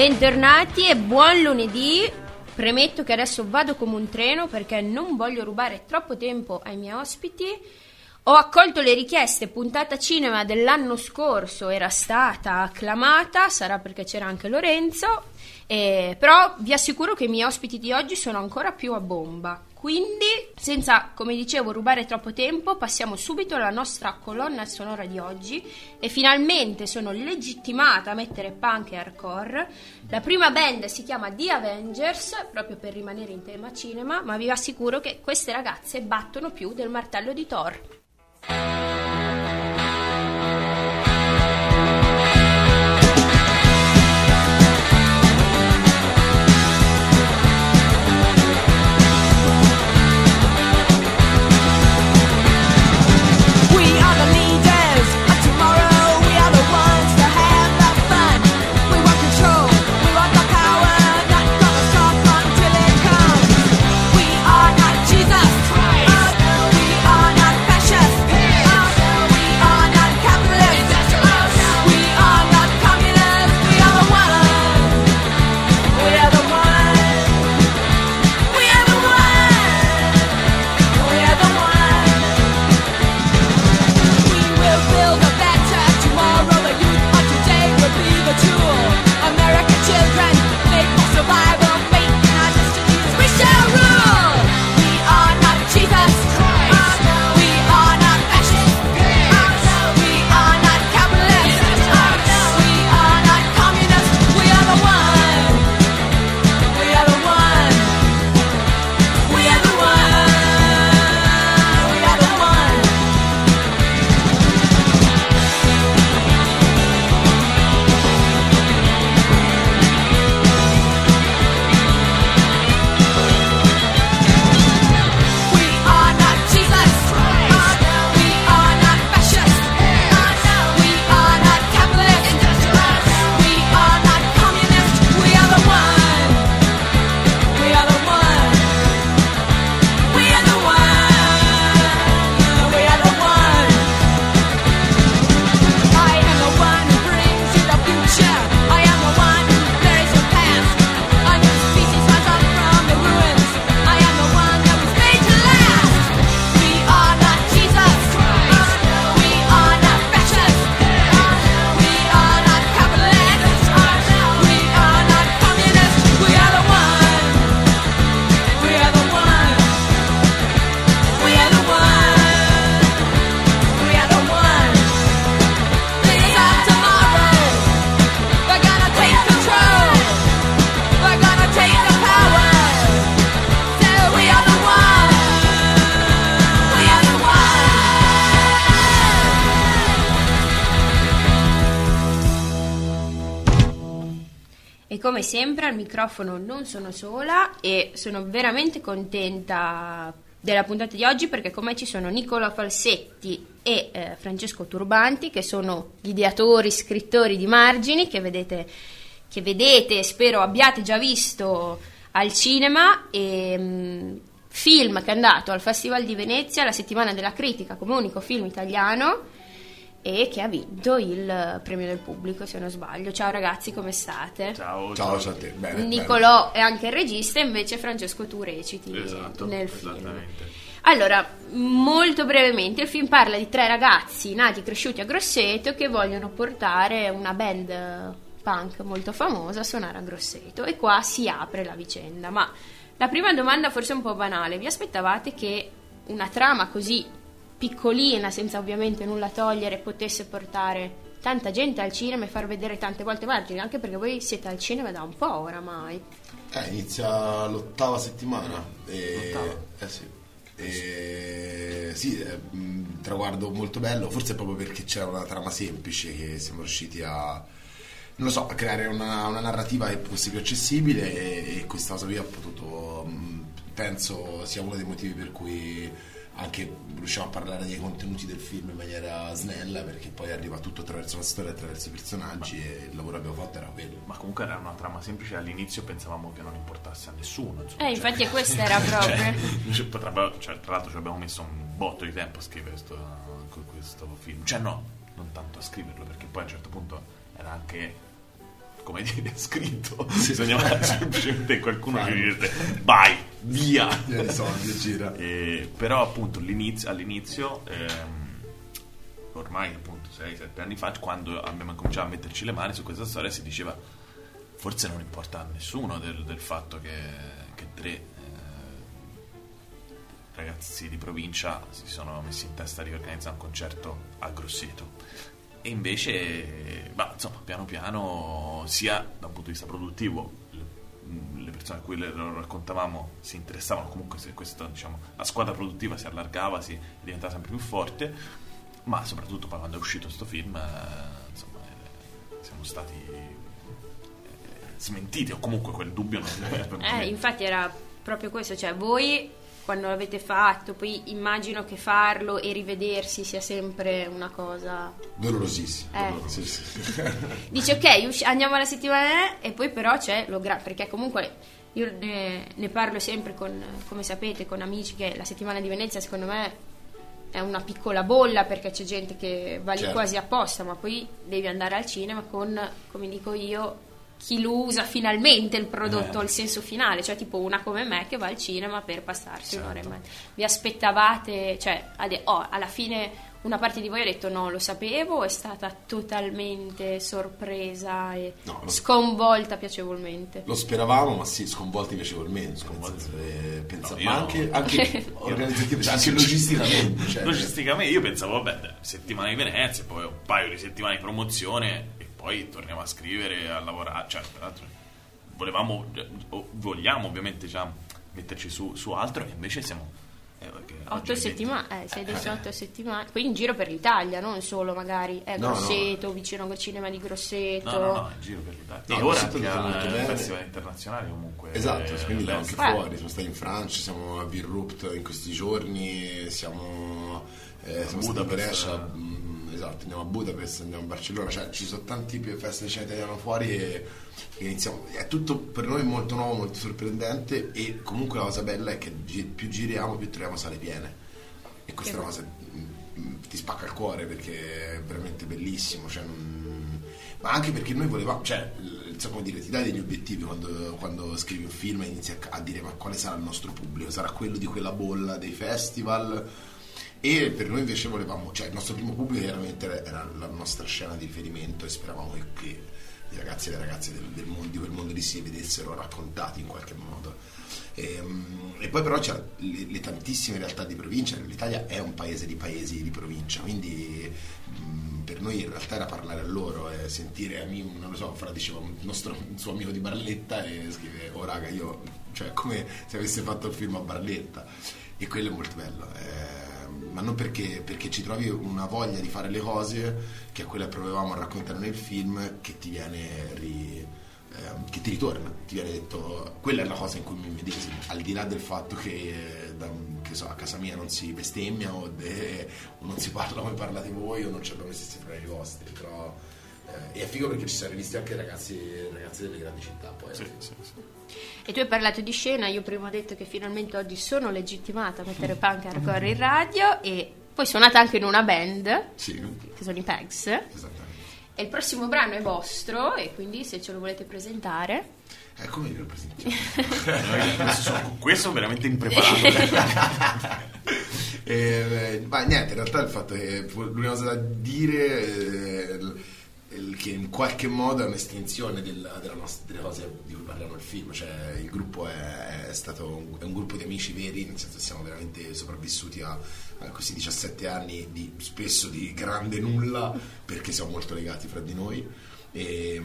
Bentornati e buon lunedì. Premetto che adesso vado come un treno perché non voglio rubare troppo tempo ai miei ospiti. Ho accolto le richieste, puntata cinema dell'anno scorso era stata acclamata, sarà perché c'era anche Lorenzo, eh, però vi assicuro che i miei ospiti di oggi sono ancora più a bomba. Quindi, senza, come dicevo, rubare troppo tempo, passiamo subito alla nostra colonna sonora di oggi e finalmente sono legittimata a mettere punk e hardcore. La prima band si chiama The Avengers, proprio per rimanere in tema cinema, ma vi assicuro che queste ragazze battono più del martello di Thor. Sempre al microfono non sono sola e sono veramente contenta della puntata di oggi perché con me ci sono Nicola Falsetti e eh, Francesco Turbanti che sono gli ideatori, scrittori di Margini che vedete, che vedete spero abbiate già visto al cinema. E mm, film che è andato al Festival di Venezia la settimana della critica come unico film italiano e che ha vinto il premio del pubblico se non sbaglio. Ciao ragazzi, come state? Ciao, Ciao, ciao a te. Bene, Nicolò è anche il regista, invece Francesco tu reciti Esatto, nel film. Allora, molto brevemente, il film parla di tre ragazzi nati e cresciuti a Grosseto che vogliono portare una band punk molto famosa a suonare a Grosseto e qua si apre la vicenda. Ma la prima domanda forse è un po' banale, vi aspettavate che una trama così piccolina, senza ovviamente nulla togliere, potesse portare tanta gente al cinema e far vedere tante volte Margini, anche perché voi siete al cinema da un po' oramai. Eh, inizia l'ottava settimana. E... L'ottava? Eh sì. E... Sì, è un traguardo molto bello, forse proprio perché c'era una trama semplice che siamo riusciti a, non lo so, a creare una, una narrativa che fosse più accessibile e, e questa cosa qui ha potuto, penso sia uno dei motivi per cui anche riusciamo a parlare dei contenuti del film in maniera snella perché poi arriva tutto attraverso la storia, attraverso i personaggi e il lavoro che abbiamo fatto era quello. Ma comunque era una trama semplice, all'inizio pensavamo che non importasse a nessuno. Insomma, Eh, infatti questa era proprio. Cioè, potrebbe- cioè, tra l'altro ci abbiamo messo un botto di tempo a scrivere sto, questo film. Cioè no, non tanto a scriverlo, perché poi a un certo punto era anche come dire, scritto, bisognava semplicemente che qualcuno gli disse vai, via. Di soldi, gira. E, però appunto all'inizio, all'inizio ehm, ormai appunto 6-7 anni fa, quando abbiamo cominciato a metterci le mani su questa storia, si diceva forse non importa a nessuno del, del fatto che, che tre eh, ragazzi di provincia si sono messi in testa di organizzare un concerto a Grosseto. E invece, bah, insomma, piano piano, sia da un punto di vista produttivo, le, le persone a cui le, lo raccontavamo si interessavano, comunque se questo, diciamo, la squadra produttiva si allargava, si diventava sempre più forte, ma soprattutto poi quando è uscito questo film, eh, insomma, eh, siamo stati eh, smentiti, o comunque quel dubbio non è venuto Eh, infatti era proprio questo, cioè voi quando l'avete fatto, poi immagino che farlo e rivedersi sia sempre una cosa... Dolorosissimo. Eh. dolorosissimo. Dici ok, usci- andiamo alla settimana e poi però c'è lo gra- perché comunque io ne, ne parlo sempre con, come sapete, con amici che la settimana di Venezia secondo me è una piccola bolla perché c'è gente che va lì Certo. quasi apposta, ma poi devi andare al cinema con, come dico io, chi lo usa finalmente il prodotto, Eh. il senso finale, cioè tipo una come me che va al cinema per passarsi un'ora e Certo. mezza. Vi aspettavate, cioè ade- oh, alla fine una parte di voi ha detto no, lo sapevo, è stata totalmente sorpresa e No, lo- sconvolta piacevolmente. Lo speravamo, ma sì, sconvolti piacevolmente. senso, eh, pensa- No, ma no. anche, anche organizzativamente, anche logisticamente. Cioè, Logisticamente io pensavo, vabbè, settimana di Venezia, poi un paio di settimane di promozione poi torniamo a scrivere, a lavorare. Cioè, tra l'altro, volevamo, o vogliamo ovviamente già metterci su, su altro e invece siamo... eh, Otto è settimane, eh, sei detto otto settimane, poi in giro per l'Italia, non solo magari è No, no. Grosseto, vicino al cinema di Grosseto. No, no, no, in giro per l'Italia. No, e ora anche al festival internazionale comunque. Esatto, eh, quindi anche. Eh. fuori, siamo stati in Francia, siamo a Birrupt in questi giorni, siamo, eh, siamo stati a Budapest, Brescia, eh. Esatto, andiamo a Budapest, andiamo a Barcellona, cioè ci sono tanti più feste di italiano fuori e, e iniziamo, è tutto per noi molto nuovo, molto sorprendente e comunque la cosa bella è che più giriamo più troviamo sale piene. E questa è una cosa mm, mm, ti spacca il cuore perché è veramente bellissimo, cioè, non- ma anche perché noi volevamo, cioè, insomma dire, ti dai degli obiettivi quando, quando scrivi un film e inizi a, a dire ma quale sarà il nostro pubblico, sarà quello di quella bolla dei festival e per noi invece volevamo, cioè il nostro primo pubblico chiaramente era la nostra scena di riferimento e speravamo che, i ragazzi e le ragazze del, del mondo, di quel mondo lì si vedessero raccontati in qualche modo. E, mm, e poi però c'è le, le tantissime realtà di provincia, l'Italia è un paese di paesi di provincia, quindi mm, per noi in realtà era parlare a loro e sentire non lo so, Fra diceva un, nostro, un suo amico di Barletta e scrive, oh raga, io, cioè come se avesse fatto il film a Barletta e quello è molto bello. eh, ma non perché, perché ci trovi una voglia di fare le cose che è quella che provavamo a raccontare nel film che ti viene ri- ehm, che ti ritorna, ti viene detto quella è la cosa in cui mi medesimo, al di là del fatto che, eh, da- che so, a casa mia non si bestemmia o, de- o non si parla come parlate voi o non ci abbiamo i stessi problemi vostri, però eh, e è figo perché ci siamo rivisti anche ragazzi, ragazzi delle grandi città poi. Sì, sì, sì. E tu hai parlato di scena, io prima ho detto che finalmente oggi sono legittimata a mettere punk hardcore in radio e poi suonate anche in una band, Sì, che sono i Pegs, esattamente. e il prossimo brano è vostro e quindi se ce lo volete presentare... Eh, come vi lo presentiamo? Con questo veramente impreparato. Eh, ma niente, in realtà il fatto che l'unica cosa da dire è il- che in qualche modo è un'estinzione della- della nostra- delle cose di cui parliamo nel film, cioè il gruppo è, è stato un, è un gruppo di amici veri, nel senso siamo veramente sopravvissuti a, a questi 17 anni di spesso di grande nulla perché siamo molto legati fra di noi e,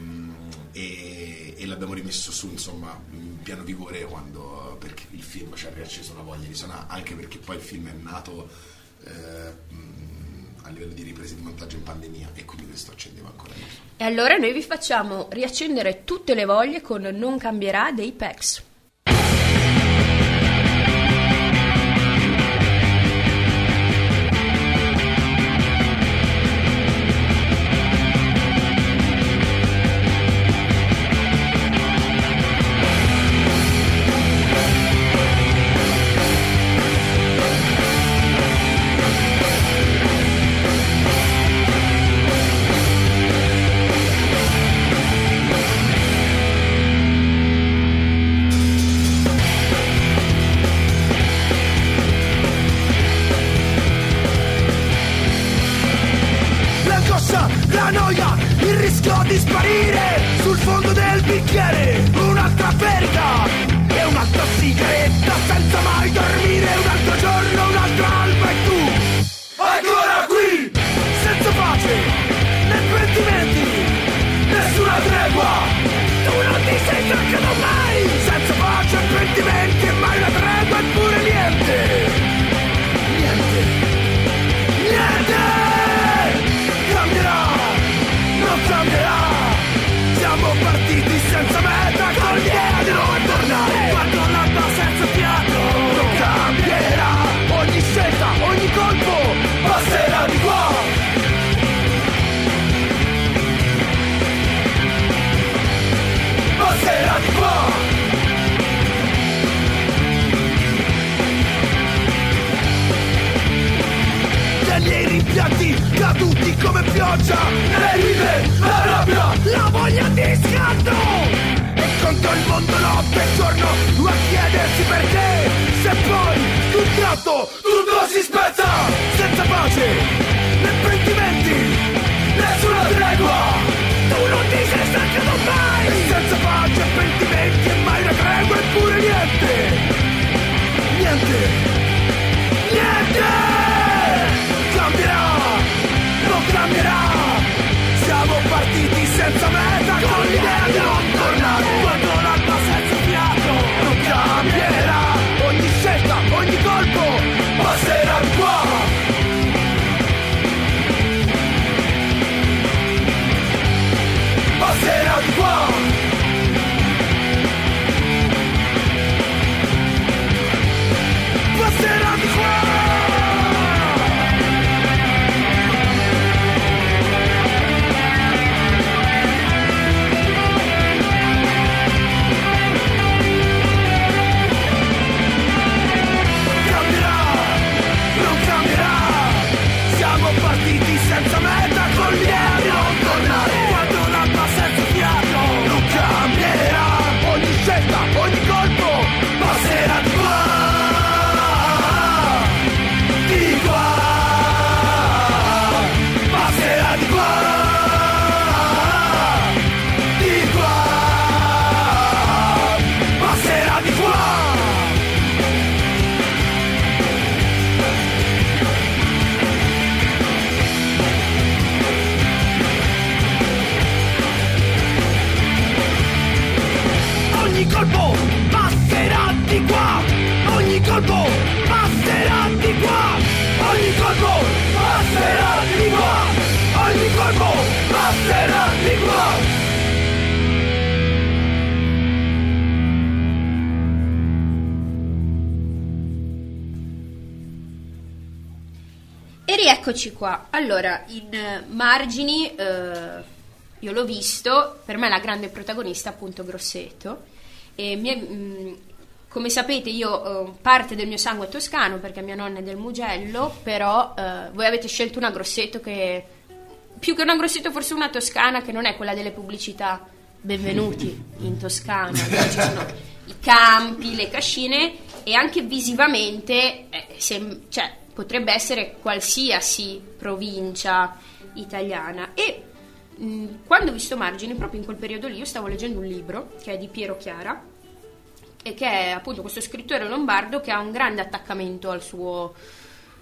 e- e l'abbiamo rimesso su insomma in pieno vigore quando perché il film ci ha riacceso una voglia di suonare anche perché poi il film è nato eh, a livello di riprese di montaggio in pandemia e quindi questo accendeva ancora di più E allora noi vi facciamo riaccendere tutte le voglie con Non cambierà dei Pegs. ¡Pato! E rieccoci qua. Allora, in eh, margini, eh, io l'ho visto, per me la grande protagonista è appunto Grosseto. E mi è- mh, come sapete io, eh, parte del mio sangue è toscano perché mia nonna è del Mugello, però eh, voi avete scelto una Grosseto che, più che una Grosseto forse una toscana che non è quella delle pubblicità. Benvenuti in Toscana, dove ci sono i campi, le cascine e anche visivamente eh, sem- cioè, potrebbe essere qualsiasi provincia italiana. E mh, quando ho visto Margine, proprio in quel periodo lì, io stavo leggendo un libro che è di Piero Chiara e che è appunto questo scrittore lombardo che ha un grande attaccamento al suo,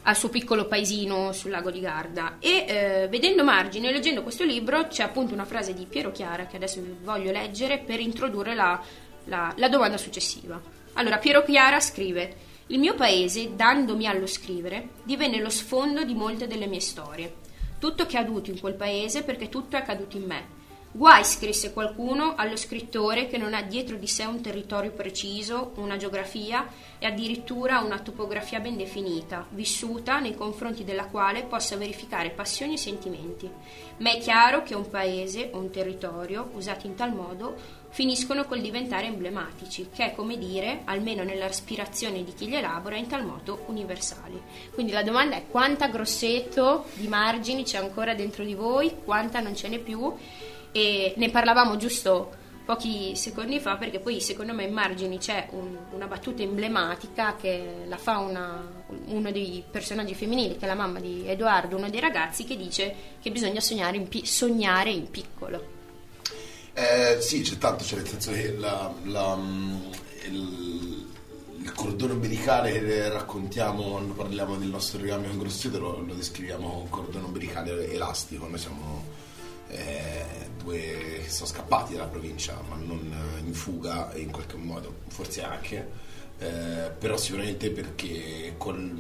al suo piccolo paesino sul lago di Garda. E eh, vedendo Margine, leggendo questo libro, c'è appunto una frase di Piero Chiara che adesso vi voglio leggere per introdurre la, la- la domanda successiva. Allora, Piero Chiara scrive: Il mio paese, dandomi allo scrivere, divenne lo sfondo di molte delle mie storie. Tutto è accaduto in quel paese perché tutto è accaduto in me. Guai, scrisse qualcuno, allo scrittore che non ha dietro di sé un territorio preciso, una geografia e addirittura una topografia ben definita, vissuta nei confronti della quale possa verificare passioni e sentimenti. Ma è chiaro che un paese o un territorio, usati in tal modo, finiscono col diventare emblematici, che è come dire, almeno nell'aspirazione di chi li elabora, in tal modo universali. Quindi la domanda è quanta grosseto di margini c'è ancora dentro di voi, quanta non ce n'è più e ne parlavamo giusto pochi secondi fa perché poi secondo me in margini c'è un- una battuta emblematica che la fa una- uno dei personaggi femminili che è la mamma di Edoardo, uno dei ragazzi che dice che bisogna sognare in, pi- sognare in piccolo. Eh, sì, c'è tanto, cioè nel senso che la- la, il, il cordone ombelicale che raccontiamo quando parliamo del nostro legame con Grosseto lo, lo descriviamo come un cordone ombelicale elastico. Noi siamo eh, due che sono scappati dalla provincia, ma non in fuga in qualche modo, forse anche. eh, però sicuramente perché col-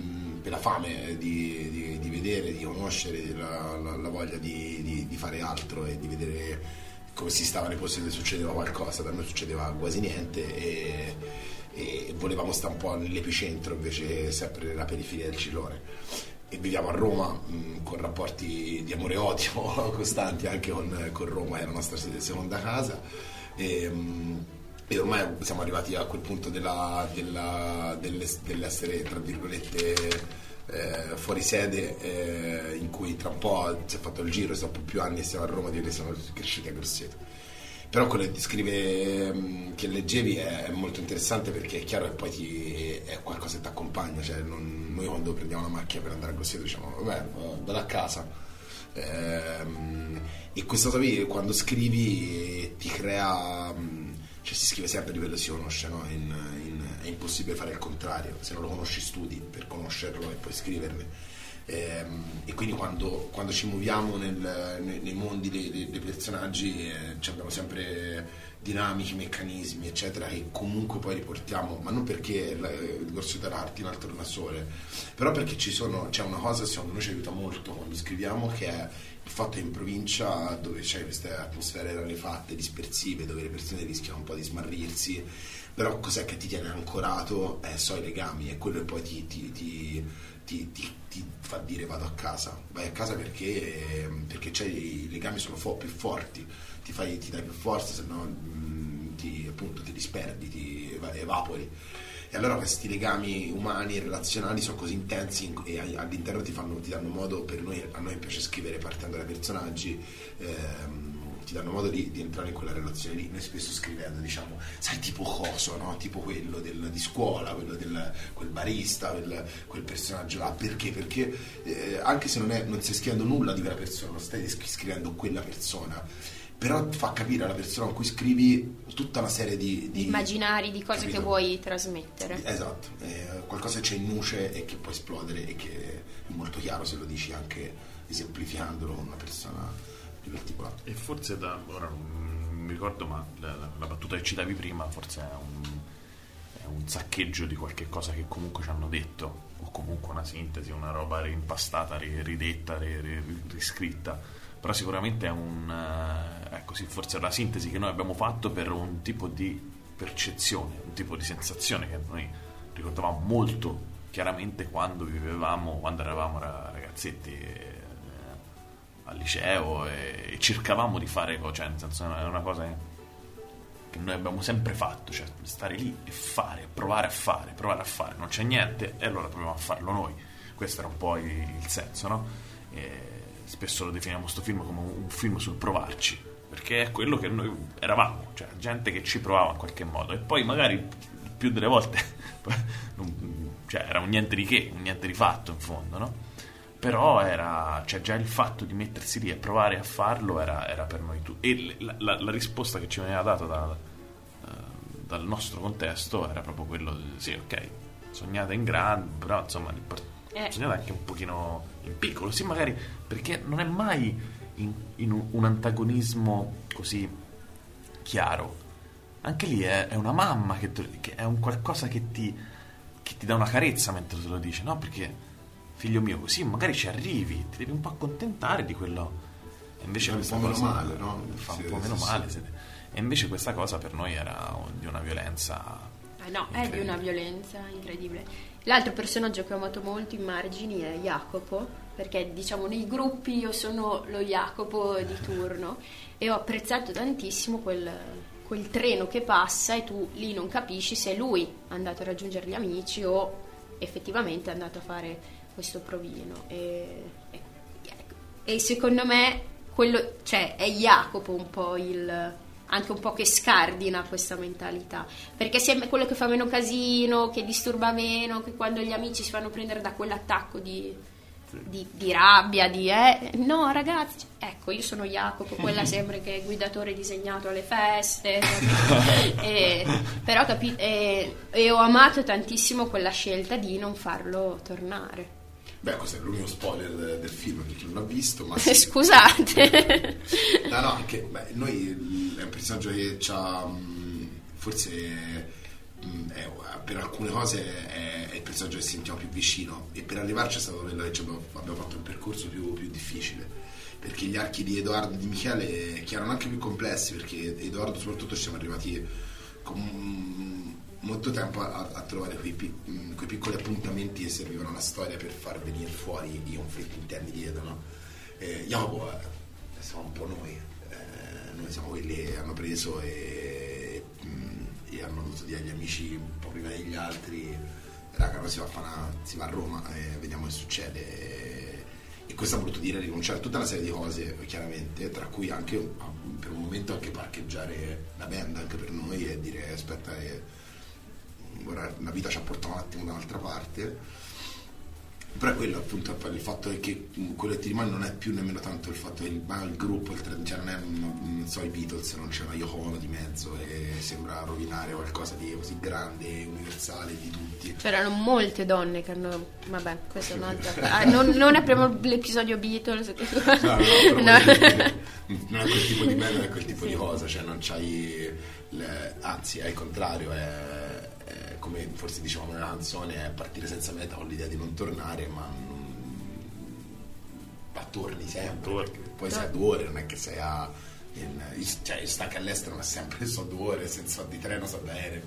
per la fame di, di- di vedere, di conoscere, la, la- la voglia di- di fare altro e di vedere come si stava nei posti dove succedeva qualcosa, da noi succedeva quasi niente e, e volevamo stare un po' nell'epicentro invece sempre nella periferia del ciclone. E viviamo a Roma mh, con rapporti di amore e odio costanti anche con, con Roma, è la nostra seconda casa. E, mh, E ormai siamo arrivati a quel punto della- della- dell'es- dell'essere, tra virgolette, eh, fuori sede, eh, in cui tra un po' si è fatto il giro, sono più anni siamo a Roma, di che siamo cresciuti a Grosseto. Però quello che scrive, mh, che leggevi è molto interessante perché è chiaro che poi ti, è qualcosa che ti accompagna. Cioè non- noi quando prendiamo la macchina per andare a Grosseto diciamo, vabbè, vado a casa. Ehm, e questa cosa quando scrivi ti crea mh, cioè si scrive sempre a livello si conosce no? In- in- è impossibile fare il contrario se non lo conosci studi per conoscerlo e poi scriverne Ehm, e quindi quando, quando ci muoviamo nel- nei, nei mondi dei, dei- dei personaggi eh, abbiamo sempre dinamiche, meccanismi eccetera che comunque poi riportiamo ma non perché il, corso dell'arte in altro sole però perché ci sono, c'è una cosa che secondo noi ci aiuta molto quando scriviamo che è il fatto che in provincia dove c'è queste atmosfere rarefatte, dispersive, dove le persone rischiano un po' di smarrirsi, però cos'è che ti tiene ancorato? Eh, so i legami, è quello che poi ti, ti- ti- ti- ti- ti fa dire vado a casa. Vai a casa perché, perché c'hai i legami sono fo- più forti, ti, fai, ti dai più forza, se no mm, ti, appunto, ti disperdi, ti eva- evapori. E allora questi legami umani e relazionali sono così intensi in- e all'interno ti, fanno, ti danno modo, per noi, a noi piace scrivere partendo dai personaggi, ehm, ti danno modo di, di entrare in quella relazione lì. Noi spesso scrivendo diciamo, sai tipo coso, no? tipo quello del- di scuola, quello del quel barista, quel, quel personaggio là. Perché? Perché eh, anche se non, è, non stai scrivendo nulla di quella persona, non stai scri- scrivendo quella persona. Però fa capire alla persona con cui scrivi tutta una serie di, di Immaginari di cose capito? che vuoi trasmettere. Esatto, eh, qualcosa che c'è in nuce e che può esplodere e che è molto chiaro se lo dici anche esemplificandolo con una persona di quel tipo là. E forse da ora non mi ricordo, ma la, la- battuta che citavi prima forse è un, è un saccheggio di qualche cosa che comunque ci hanno detto, o comunque una sintesi, una roba rimpastata, ri- ridetta, ri- ri- riscritta. Però sicuramente è un. eh, ecco sì, forse è la sintesi che noi abbiamo fatto per un tipo di percezione, un tipo di sensazione che noi ricordavamo molto chiaramente quando vivevamo, quando eravamo ra- ragazzetti. eh, al liceo e, e cercavamo di fare, cioè nel senso è una cosa che, che noi abbiamo sempre fatto, cioè stare lì e fare, provare a fare, provare a fare, non c'è niente e allora proviamo a farlo noi. Questo era un po' il, il senso, no? E spesso lo definiamo sto film come un, film sul provarci, perché è quello che noi eravamo, cioè gente che ci provava in qualche modo e poi magari più delle volte non- cioè, era un niente di che, un niente di fatto in fondo, no? però era cioè già il fatto di mettersi lì e provare a farlo era, era per noi tu e la, la- la risposta che ci veniva data da- eh, dal nostro contesto era proprio quello sì ok sognate in grande però insomma l'impo- Eh. sognate anche un pochino in piccolo sì magari perché non è mai in, in un, antagonismo così chiaro anche lì è, è una mamma che, che è un qualcosa che ti, che ti dà una carezza mentre te lo dice, no? Perché, figlio mio, così magari ci arrivi, ti devi un po' accontentare di quello. E invece Fa un questa po' meno cosa male, no? Fa un Sì, po' meno sì, male. sì. E invece questa cosa per noi era di una violenza. Eh no, è di una violenza incredibile. L'altro personaggio che ho amato molto in margini è Jacopo, perché diciamo nei gruppi io sono lo Jacopo di turno e ho apprezzato tantissimo quel, quel treno che passa e tu lì non capisci se è lui andato a raggiungere gli amici o effettivamente è andato a fare questo provino. E, e- e secondo me quello, cioè, è Jacopo un po' il anche un po' che scardina questa mentalità. Perché se è quello che fa meno casino che disturba meno che quando gli amici si fanno prendere da quell'attacco di, di- di rabbia di eh, no ragazzi ecco io sono Jacopo quella sempre che è guidatore disegnato alle feste e, però capi- e, e ho amato tantissimo quella scelta di non farlo tornare Beh, questo è l'unico spoiler de- del film per chi non l'ha visto, ma sì. scusate. No, no, anche beh, noi è un personaggio che c'ha mh, forse mh, è- per alcune cose è, è il personaggio che sentiamo più vicino. E per arrivarci è stato quello che abbiamo, abbiamo fatto il percorso più, più difficile. Perché gli archi di Edoardo e di Michele che erano anche più complessi perché Edoardo soprattutto ci siamo arrivati con mm, molto tempo a, a trovare quei, pi- mh, quei piccoli appuntamenti che servivano alla storia per far venire fuori i conflitti interni dietro no? Eh, Jacopo eh, siamo un po' noi eh, noi siamo quelli che hanno preso e mh, soprattutto dire agli amici un po' prima degli altri, raga, noi si va a, fare una- si va a Roma e vediamo che succede. E, e questo ha voluto dire rinunciare a tutta una serie di cose, chiaramente, tra cui anche ah, per un momento anche parcheggiare la band anche per noi e dire aspetta ora la vita ci ha portato un attimo da un'altra parte. Però è quello appunto il fatto è che quello che ti rimane non è più nemmeno tanto il fatto che il, il gruppo, il cioè non è un- non so i Beatles, non c'è una Yoko Ono di mezzo e sembra rovinare qualcosa di così grande, universale di tutti. C'erano molte donne che hanno. Vabbè, questo è un'altra. Ah, non, non apriamo l'episodio Beatles. No, no, No. non è quel tipo di band, non è quel tipo di cosa, cioè non c'hai le- anzi è il contrario, è come forse dicevamo nella canzone, è partire senza meta con l'idea di non tornare, ma non, ma torni sempre, Torni. poi sei a due ore, non è che sei a in, cioè anche all'estero ma sempre so due ore, senza di treno, so d'aereo.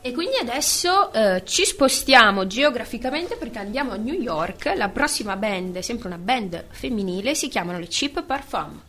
E quindi adesso eh, ci spostiamo geograficamente perché andiamo a New York. La prossima band è sempre una band femminile, si chiamano le Cheap Parfum.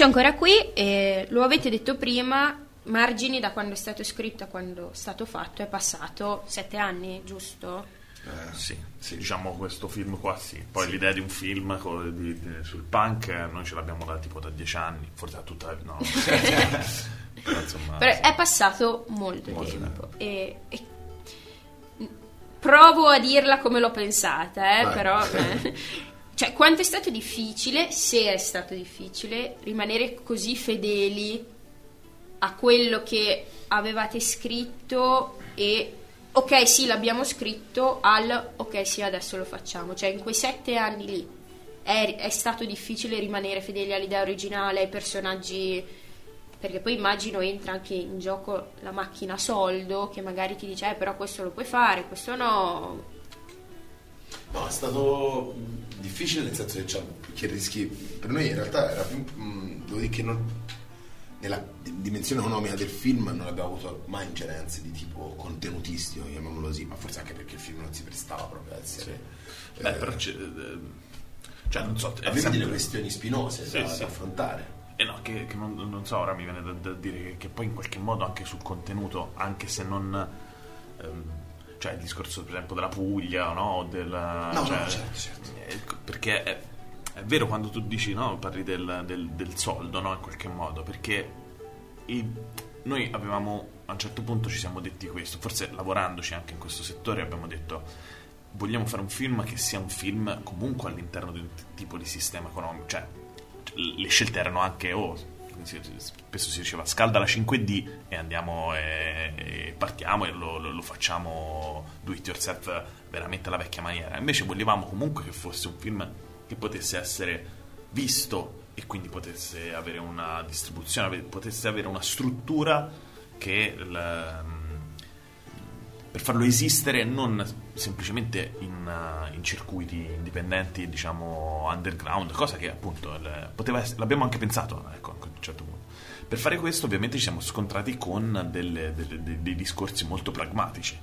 Eccoci ancora qui, e lo avete detto prima, margini da quando è stato scritto a quando è stato fatto, è passato sette anni, giusto? Eh, sì, sì, diciamo questo film qua sì. Poi l'idea di un film co- di- di- sul punk noi ce l'abbiamo da tipo da dieci anni, forse da tutta la no. Però, insomma, Però sì. è passato molto, Molto tempo e, e- provo a dirla come l'ho pensata, eh, però eh, cioè quanto è stato difficile, se è stato difficile, rimanere così fedeli a quello che avevate scritto e ok sì l'abbiamo scritto al ok sì adesso lo facciamo, cioè in quei sette anni lì è, è stato difficile rimanere fedeli all'idea originale, ai personaggi perché poi immagino entra anche in gioco la macchina soldo che magari ti dice eh però questo lo puoi fare, questo no No, è stato difficile nel senso che, c'è- che rischi. Per noi in realtà era più. mh, devo dire che non- nella di- dimensione economica del film non abbiamo avuto mai ingerenze di tipo contenutistico, chiamiamolo così, ma forse anche perché il film non si prestava proprio a essere. Beh, eh, però c'è, eh, cioè non so, aveva sempre- delle questioni spinose Sì, da, sì. da affrontare. Eh no, che, che non, non so, ora mi viene da, da dire che, che poi in qualche modo anche sul contenuto, anche se non... ehm, cioè il discorso per esempio della Puglia, no? O del, No, cioè, no, certo, certo. eh, perché è, è vero quando tu dici, no? Parli del, del- del soldo, no? In qualche modo, perché il- noi avevamo a un certo punto ci siamo detti questo, forse lavorandoci anche in questo settore abbiamo detto vogliamo fare un film che sia un film comunque all'interno di un t- tipo di sistema economico, cioè le scelte erano anche oh, spesso si diceva scalda la 5D e andiamo e, e partiamo e lo, lo- lo facciamo do it yourself veramente alla vecchia maniera. Invece volevamo comunque che fosse un film che potesse essere visto e quindi potesse avere una distribuzione potesse avere una struttura che il- per farlo esistere non semplicemente in, uh, in circuiti indipendenti, diciamo underground, cosa che appunto il- poteva essere, l'abbiamo anche pensato ecco, a un certo punto. Per fare questo ovviamente ci siamo scontrati con delle- delle- dei, dei discorsi molto pragmatici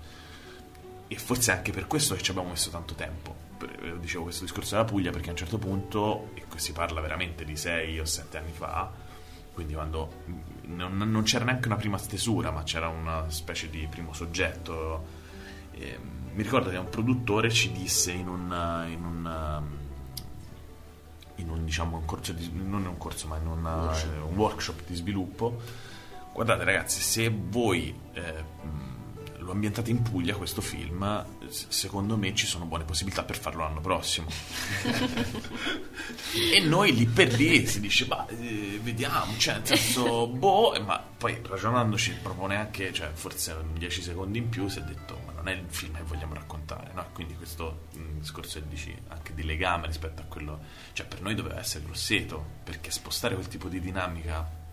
e forse anche per questo che ci abbiamo messo tanto tempo. Eh, Dicevo questo discorso della Puglia perché a un certo punto, e qui si parla veramente di 6 o 7 anni fa, quindi quando non, non c'era neanche una prima stesura, ma c'era una specie di primo soggetto. E, mm, mi ricordo che un produttore ci disse in un, in un, um, in un, diciamo, un corso di, non in un corso, ma in un, eh, un workshop di sviluppo. Guardate, ragazzi, se voi eh, lo ambientate in Puglia questo film, secondo me ci sono buone possibilità per farlo l'anno prossimo. e noi lì per lì si dice, ma eh, vediamo, cioè, nel senso, boh, ma poi ragionandoci proprio neanche, cioè, forse 10 secondi in più si è detto, ma non è il film che vogliamo raccontare, no? Quindi questo mh, discorso che dici anche di legame rispetto a quello, cioè per noi doveva essere Grosseto, perché spostare quel tipo di dinamica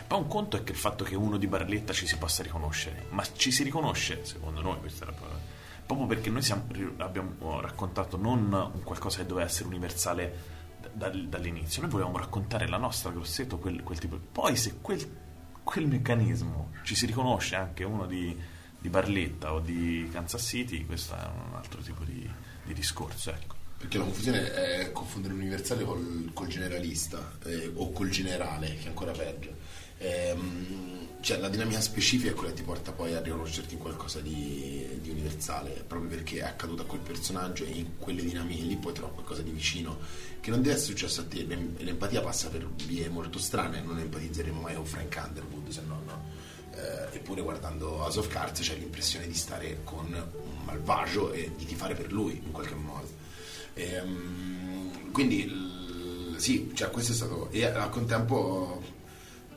cioè, poi un conto è che il fatto che uno di Barletta ci si possa riconoscere, ma ci si riconosce, secondo noi, questa è la parola, proprio perché noi siamo- abbiamo raccontato non un qualcosa che doveva essere universale da- dal- dall'inizio, noi volevamo raccontare la nostra Grosseto, quel, quel tipo. Poi se quel, quel meccanismo ci si riconosce anche uno di, di Barletta o di Kansas City, questo è un altro tipo di, di discorso, ecco. Perché la confusione è confondere l'universale col, col generalista eh, o col generale, che è ancora peggio. Ehm, cioè la dinamica specifica è quella che ti porta poi a riconoscerti in qualcosa di, di universale, proprio perché è accaduto a quel personaggio e in quelle dinamiche lì poi trovi qualcosa di vicino che non deve essere successo a te. L'em- L'empatia passa per vie molto strane, non empatizzeremo mai con Frank Underwood, se no no. Eh, eppure guardando House of Cards c'è l'impressione di stare con un malvagio e di tifare per lui in qualche modo. Ehm, quindi l- sì, cioè questo è stato e al contempo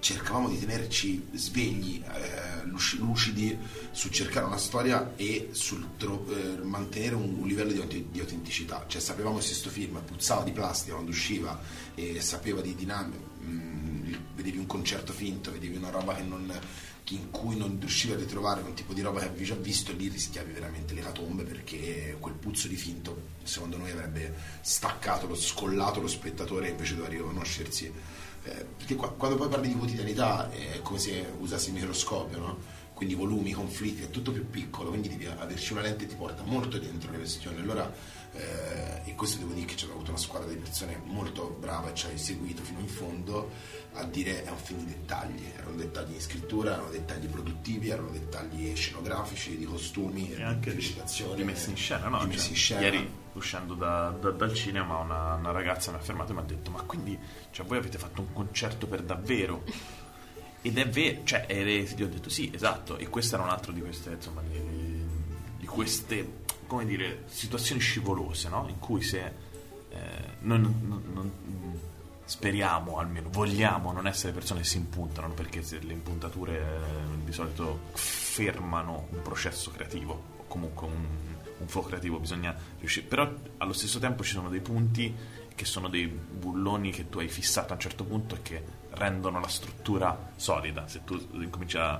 cercavamo di tenerci svegli, eh, luci- lucidi su cercare una storia e sul tro- eh, mantenere un, un livello di, di autenticità. Cioè sapevamo se questo film puzzava di plastica quando usciva e sapeva di dinamica, mm, vedevi un concerto finto, vedevi una roba non, in cui non riuscivi a ritrovare un tipo di roba che avevi già visto, lì rischiavi veramente le catombe perché quel puzzo di finto secondo noi avrebbe staccato, lo, scollato lo spettatore e invece doveva riconoscersi. Eh, perché qua- quando poi parli di quotidianità è come se usassi il microscopio, no? quindi volumi, conflitti, è tutto più piccolo, quindi devi averci una lente che ti porta molto dentro le questioni. Allora, eh, e questo devo dire che c'è avuto una squadra di persone molto brava e ci ha seguito fino in fondo a dire è un film di dettagli, erano dettagli di scrittura, erano dettagli produttivi, erano dettagli scenografici, di costumi, e anche di, recitazione, di messa in scena, no? Cioè, in scena. Ieri uscendo da- da- dal cinema una, una ragazza mi ha fermato e mi ha detto ma quindi cioè, voi avete fatto un concerto per davvero? Ed è vero, cioè gli ho detto sì, esatto, e questo era un altro di queste, insomma, di, di queste, come dire, situazioni scivolose, no? In cui se eh, non, non- non- speriamo almeno, vogliamo non essere persone che si impuntano, perché le impuntature eh, di solito fermano un processo creativo o comunque un, un flow creativo, bisogna riuscire, però allo stesso tempo ci sono dei punti che sono dei bulloni che tu hai fissato a un certo punto e che rendono la struttura solida, se tu incominci a,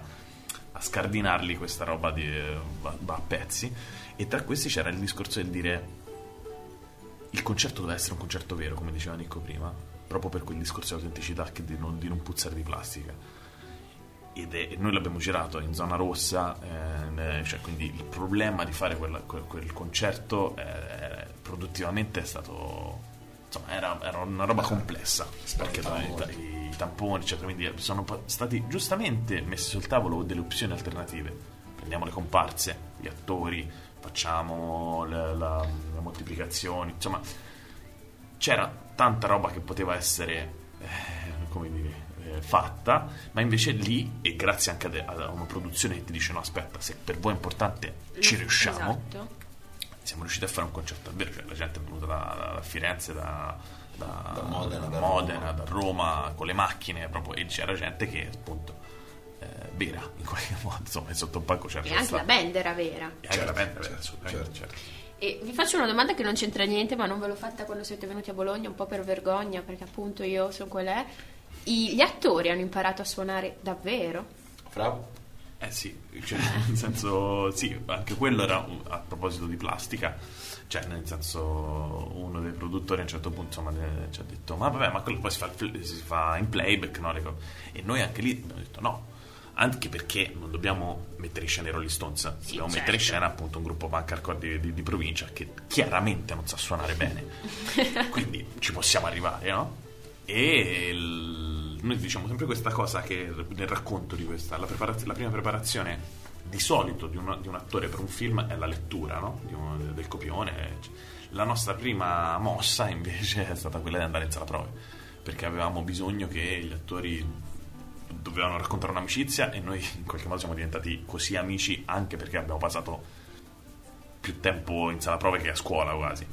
a scardinarli questa roba di, eh, va, va a pezzi e tra questi c'era il discorso del dire il concerto deve essere un concerto vero, come diceva Nico prima, proprio per quel discorso di autenticità che di non, di non puzzare di plastica. Ed è- e noi l'abbiamo girato in zona rossa, eh, cioè quindi il problema di fare quella- quel, quel concerto eh, produttivamente è stato. Insomma, era, era una roba complessa. Perché i, i tamponi, eccetera, quindi sono stati giustamente messi sul tavolo delle opzioni alternative. Prendiamo le comparse, gli attori, facciamo le, la, le moltiplicazioni, insomma, c'era tanta roba che poteva essere, eh, come dire, eh, fatta, ma invece lì, e grazie anche a, de- a una produzione che ti dice no aspetta, se per voi è importante ci riusciamo, Esatto. siamo riusciti a fare un concerto davvero, cioè la gente è venuta da, da Firenze, da, da- Da Modena, da Modena, Roma. da Roma, con le macchine, proprio, e c'era gente che appunto vera in qualche modo, insomma, e sotto il palco c'era E anche la band era vera. E anche la band, Certo, vera, certo, certo. certo. E vi faccio una domanda che non c'entra niente, ma non ve l'ho fatta quando siete venuti a Bologna, un po' per vergogna, perché appunto io sono quella è. I- gli attori hanno imparato a suonare davvero? Fra? Eh sì, cioè, nel senso, sì, anche quello era un- a proposito di plastica, cioè nel senso uno dei produttori a un certo punto insomma, ci ha detto ma vabbè ma quello poi si fa, si fa in playback, no? E noi anche lì abbiamo detto no, anche perché non dobbiamo mettere in scena i Rolling Stones, dobbiamo certo. mettere in scena appunto un gruppo punk hardcore di, di- di provincia che chiaramente non sa suonare bene, quindi ci possiamo arrivare, no? E il- noi diciamo sempre questa cosa che nel racconto di questa, la, preparaz- la prima preparazione di solito di un, di un attore per un film è la lettura no? Un- del copione. La nostra prima mossa invece è stata quella di andare in sala prove, perché avevamo bisogno che gli attori dovevano raccontare un'amicizia e noi in qualche modo siamo diventati così amici anche perché abbiamo passato più tempo in sala prove che a scuola quasi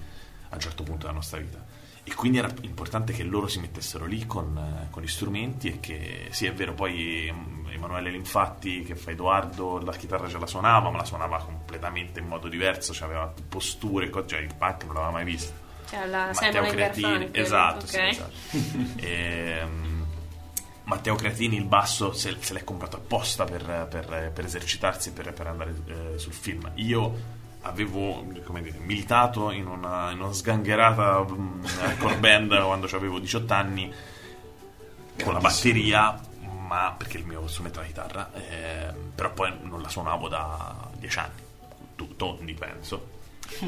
a un certo punto della nostra vita e quindi era importante che loro si mettessero lì con, eh, con gli strumenti e che sì è vero poi Emanuele Linfatti che fa Edoardo la chitarra ce la suonava ma la suonava completamente in modo diverso cioè aveva posture cioè il punk non l'aveva mai visto Cioè la Matteo Simon Creatini esatto, ok? sì, esatto. Ehm, Matteo Creatini il basso se, se l'è comprato apposta per, per- per esercitarsi per, per andare eh, sul film. Io avevo come dire, militato in una, in una sgangherata mm, hardcore band quando avevo 18 anni con la batteria ma perché il mio strumento è la chitarra ehm, però poi non la suonavo da 10 anni. Tondi penso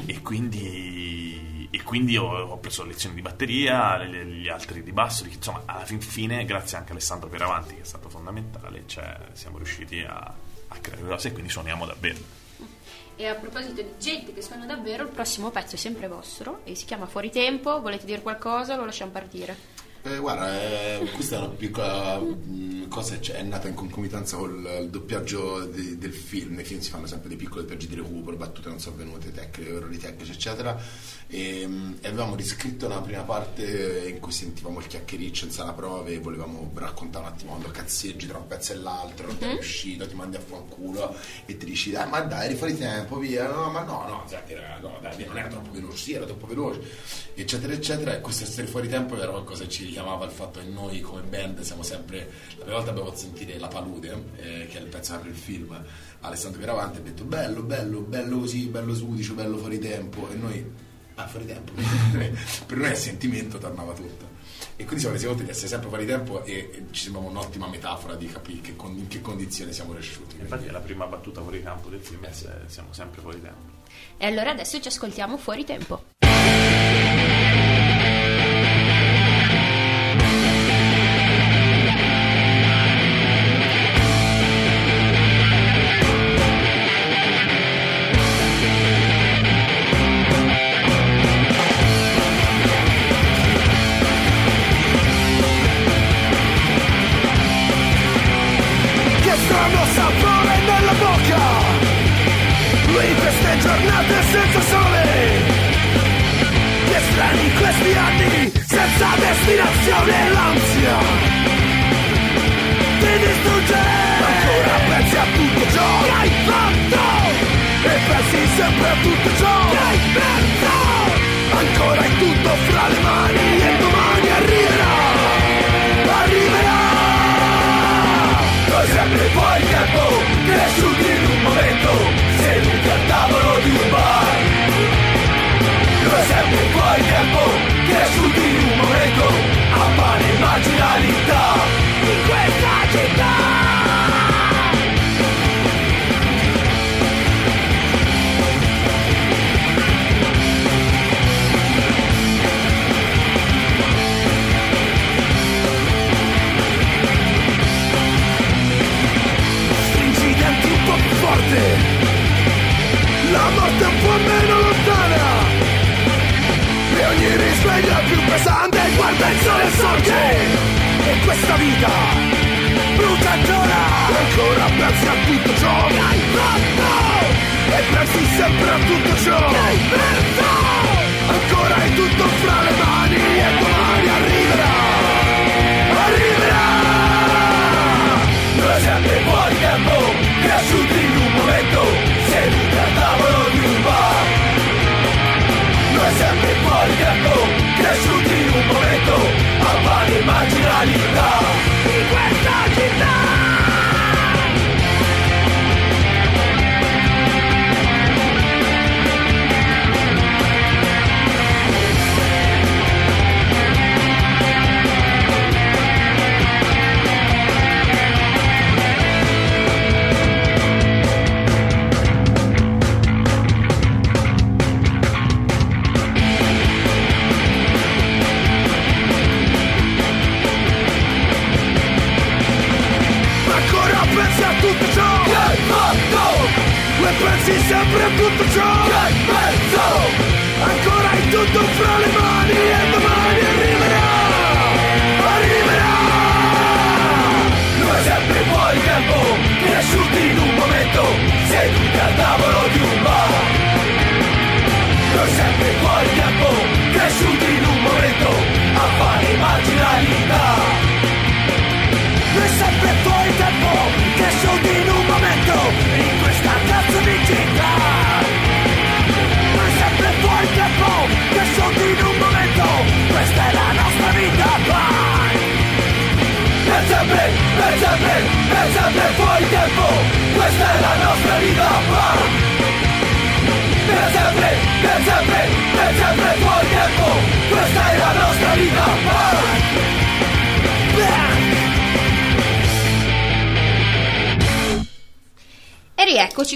e quindi, e quindi ho, ho preso lezioni di batteria, le- gli altri di basso, insomma, alla fin fine, grazie anche a Alessandro Peravanti, che è stato fondamentale, cioè, siamo riusciti a, a creare cose e quindi suoniamo davvero. E a proposito di gente che suona davvero, il prossimo pezzo è sempre vostro e si chiama Fuori Tempo. Volete dire qualcosa lo lasciamo partire? Eh, guarda, eh, questa è una piccola mh, cosa, cioè, è nata in concomitanza col il doppiaggio de- del film. Nei film si fanno sempre dei piccoli doppiaggi di recupero, battute non sono venute, tecniche, errori tecnici, eccetera. E, mh, e avevamo riscritto una prima parte in cui sentivamo il chiacchiericcio in sala prove e volevamo raccontare un attimo quando cazzeggi tra un pezzo e l'altro, non ti è uscito, ti mandi a fanculo e ti dici, dai, ma dai, eri fuori tempo, via, no, ma no, no, sai, era- no, dai, non era troppo veloce, sì, era troppo veloce, eccetera, eccetera. E questo essere fuori tempo era qualcosa che ci richiamava il fatto che noi come band siamo sempre, la prima volta abbiamo fatto sentire La Palude, eh, che è il pezzo che apre il film, Alessandro Piravante ha detto bello, bello, bello così, bello sudicio, bello fuori tempo, e noi, ah, fuori tempo, per noi il sentimento tornava tutto. E quindi siamo resi conto di essere sempre fuori tempo e, e ci sembrava un'ottima metafora di capire che con- in che condizioni siamo cresciuti. Infatti è la prima battuta fuori campo del film, e se- siamo sempre fuori tempo. E allora adesso ci ascoltiamo Fuori Tempo.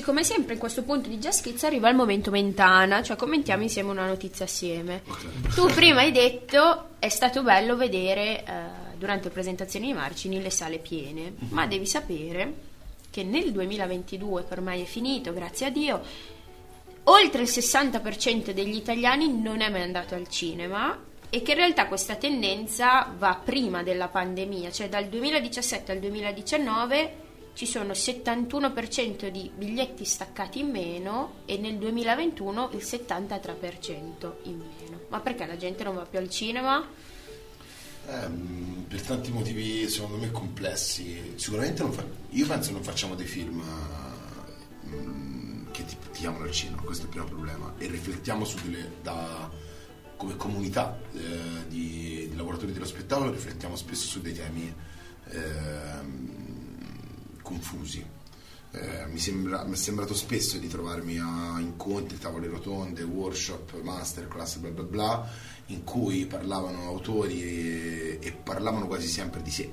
Come sempre in questo punto di Kids arriva il momento mentana, cioè commentiamo insieme una notizia assieme. Tu prima hai detto è stato bello vedere eh, durante le presentazioni di Marcini le sale piene, ma devi sapere che nel 2022, che ormai è finito, grazie a Dio, oltre il 60% degli italiani non è mai andato al cinema e che in realtà questa tendenza va prima della pandemia, cioè dal 2017 al 2019 ci sono 71% di biglietti staccati in meno e nel 2021 il 73% in meno. Ma perché la gente non va più al cinema? Ehm, per tanti motivi secondo me complessi. Sicuramente fa- io penso non facciamo dei film mm, che ti, ti chiamano al cinema, questo è il primo problema. E riflettiamo su delle da come comunità eh, di, di lavoratori dello spettacolo, riflettiamo spesso su dei temi ehm, confusi. Eh, mi, sembra- mi è sembrato spesso di trovarmi a incontri, tavole rotonde, workshop, masterclass, bla bla bla, in cui parlavano autori e, e parlavano quasi sempre di sé,